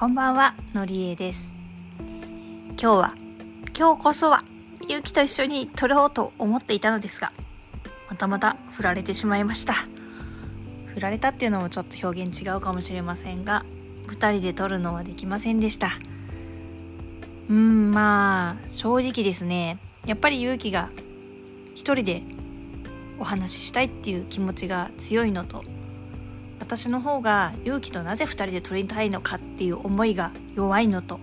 こんばんは、のりえです。今日は、今日こそは、ゆうきと一緒に撮ろうと思っていたのですが、またまた振られてしまいました。振られたっていうのもちょっと表現違うかもしれませんが、二人で撮るのはできませんでした。うん、まあ、正直ですね、やっぱり勇気が一人でお話ししたいっていう気持ちが強いのと、私の方が勇気となぜ2人で撮りたいのかっていう思いが弱いのと。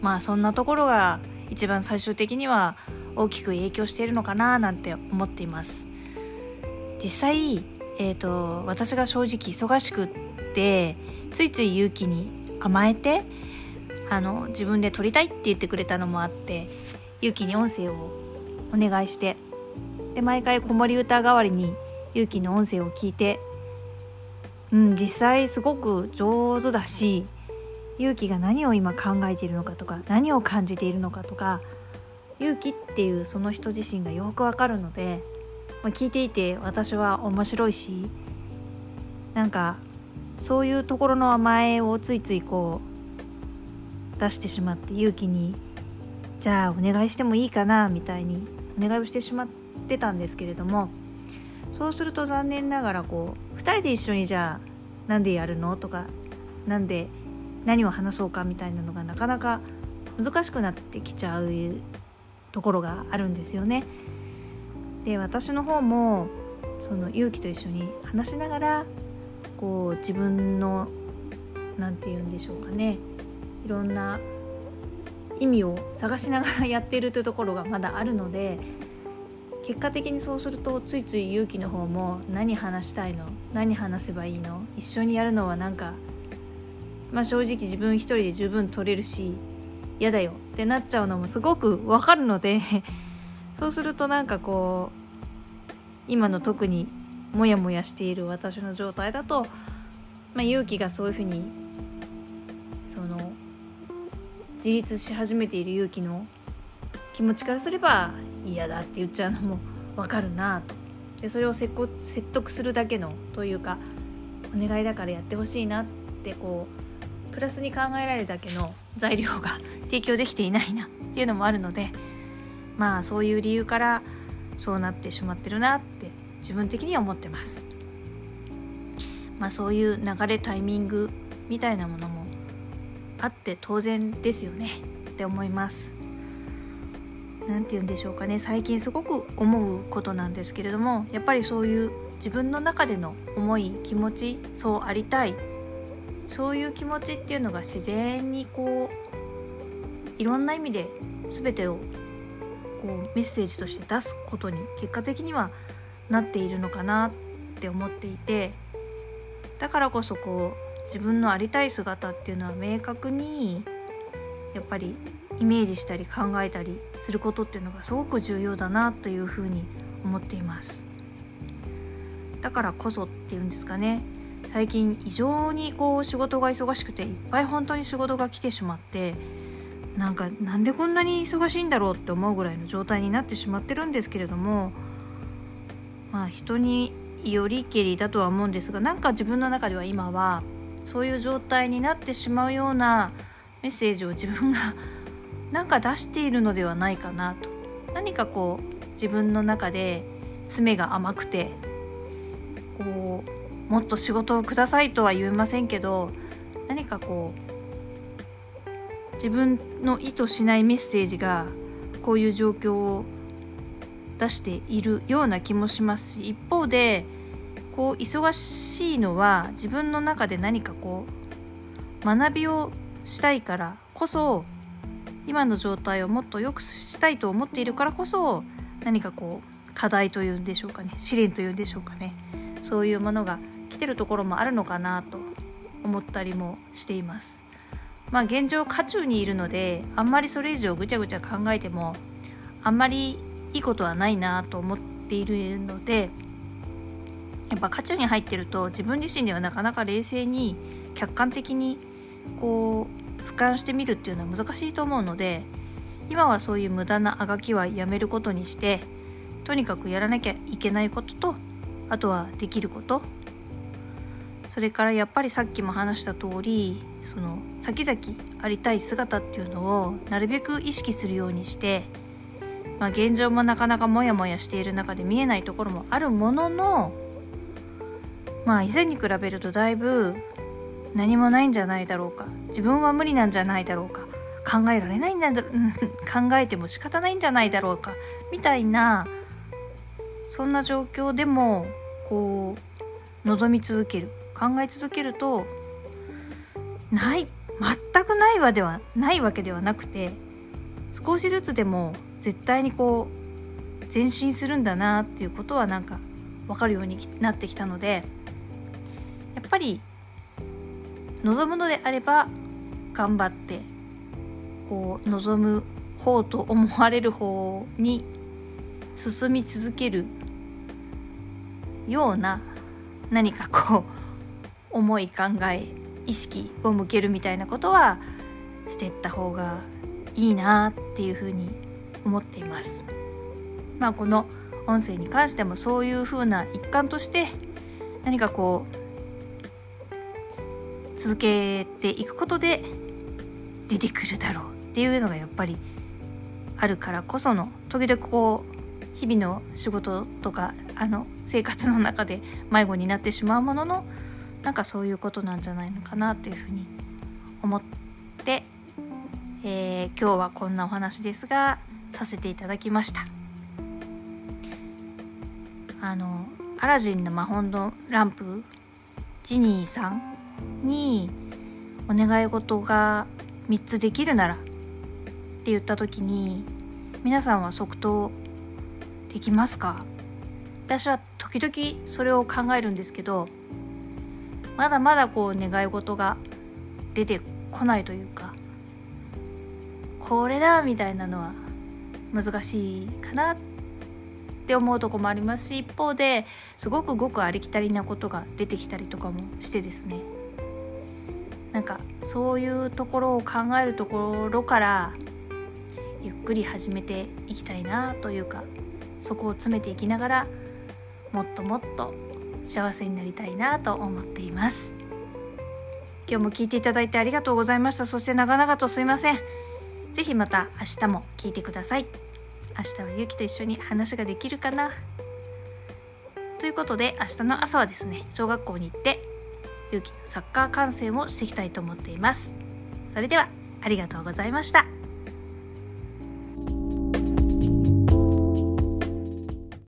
まあそんなところが一番最終的には大きく影響しているのかななんて思っています。実際、えーと、私が正直忙しくってついつい勇気に甘えてあの自分で撮りたいって言ってくれたのもあって勇気に音声をお願いしてで毎回子守歌代わりに勇気の音声を聞いてうん、実際すごく上手だし勇気が何を今考えているのかとか何を感じているのかとか勇気っていうその人自身がよくわかるので、まあ、聞いていて私は面白いしなんかそういうところの甘えをついついこう出してしまって勇気にじゃあお願いしてもいいかなみたいにお願いをしてしまってたんですけれどもそうすると残念ながらこう2人で一緒にじゃあなんでやるの？とかなんで何を話そうか？みたいなのがなかなか難しくなってきちゃうところがあるんですよね。で私の方もその勇気と一緒に話しながらこう自分の何て言うんでしょうかね。いろんな意味を探しながらやっているというところがまだあるので結果的にそうするとついつい勇気の方も何話したいの？何話せばいいの？一緒にやるのはなんかまあ正直自分一人で十分取れるし嫌だよ。ってなっちゃうのもすごくわかるので そうするとなんかこう今の特にモヤモヤしている私の状態だと、まあ、勇気がそういうふうにその自立し始めている勇気の気持ちからすれば嫌だって言っちゃうのもわかるなとでそれを説得するだけのというかお願いだからやってほしいなってこうプラスに考えられるだけの材料が提供できていないなっていうのもあるのでまあそういう理由からそうなってしまってるなって自分的には思ってます。まあそういう流れタイミングみたいなものもあって当然ですよねって思います。何て言うんでしょうかね。最近すごく思うことなんですけれどもやっぱりそういう自分の中での思い気持ちそうありたい。そういう気持ちっていうのが自然にこういろんな意味で全てをこうメッセージとして出すことに結果的にはなっているのかなって思っていてだからこそこう自分のありたい姿っていうのは明確にやっぱりイメージしたり考えたりすることっていうのがすごく重要だなというふうに思っています。だからこそっていうんですかね。最近異常にこう仕事が忙しくていっぱい本当に仕事が来てしまってなんかなんでこんなに忙しいんだろうって思うぐらいの状態になってしまってるんですけれどもまあ人によりけりだとは思うんですがなんか自分の中では今はそういう状態になってしまうようなメッセージを自分がなんか出しているのではないかなと。何かこう自分の中で爪が甘くてこうもっと仕事をくださいとは言えませんけど何かこう自分の意図しないメッセージがこういう状況を出しているような気もしますし一方でこう忙しいのは自分の中で何かこう学びをしたいからこそ今の状態をもっと良くしたいと思っているからこそ何かこう課題というんでしょうかね試練というんでしょうかね。そういうものが来てるところもあるのかなと思ったりもしています。まあ現状渦中にいるのであんまりそれ以上ぐちゃぐちゃ考えてもあんまりいいことはないなと思っているのでやっぱ渦中に入ってると自分自身ではなかなか冷静に客観的にこう俯瞰してみるっていうのは難しいと思うので今はそういう無駄なあがきはやめることにしてとにかくやらなきゃいけないこととあとはできること。それからやっぱりさっきも話した通りその先々ありたい姿っていうのをなるべく意識するようにして、まあ、現状もなかなかモヤモヤしている中で見えないところもあるもののまあ以前に比べるとだいぶ何もないんじゃないだろうか。自分は無理なんじゃないだろうか。考えられないんだ考えても仕方ないんじゃないだろうか。みたいなそんな状況でもこう望み続ける。考え続けるとない全くないわではないわけではなくて少しずつでも絶対にこう前進するんだなっていうことはなんか分かるようになってきたのでやっぱり望むのであれば頑張ってこう望む方と思われる方に進み続けるような何かこう思い考え意識を向けるみたいなことはしていった方がいいなっていうふうに思っています。まあこの音声に関してもそういうふうな一環として何かこう続けていくことで出てくるだろうっていうのがやっぱりあるからこその時々こう日々の仕事とかあの生活の中で迷子になってしまうもののなんかそういうことなんじゃないのかなというふうに思って、えー、今日はこんなお話ですがさせていただきました。あのアラジンの魔法のランプジニーさんにお願い事が3つできるならって言った時に皆さんは即答できますか？私は時々それを考えるんですけどまだまだこう願い事が出てこないというかこれだみたいなのは難しいかなって思うとこもありますし一方ですごくごくありきたりなことが出てきたりとかもしてですね。なんかそういうところを考えるところからゆっくり始めていきたいなというかそこを詰めていきながらもっともっと幸せになりたいなと思っています。今日も聞いていただいてありがとうございました。そして長々とすいません。是非また明日も聞いてください。明日はゆきと一緒に話ができるかな。ということで明日の朝はですね小学校に行ってサッカー観戦をしていきたいと思っています。それではありがとうございました。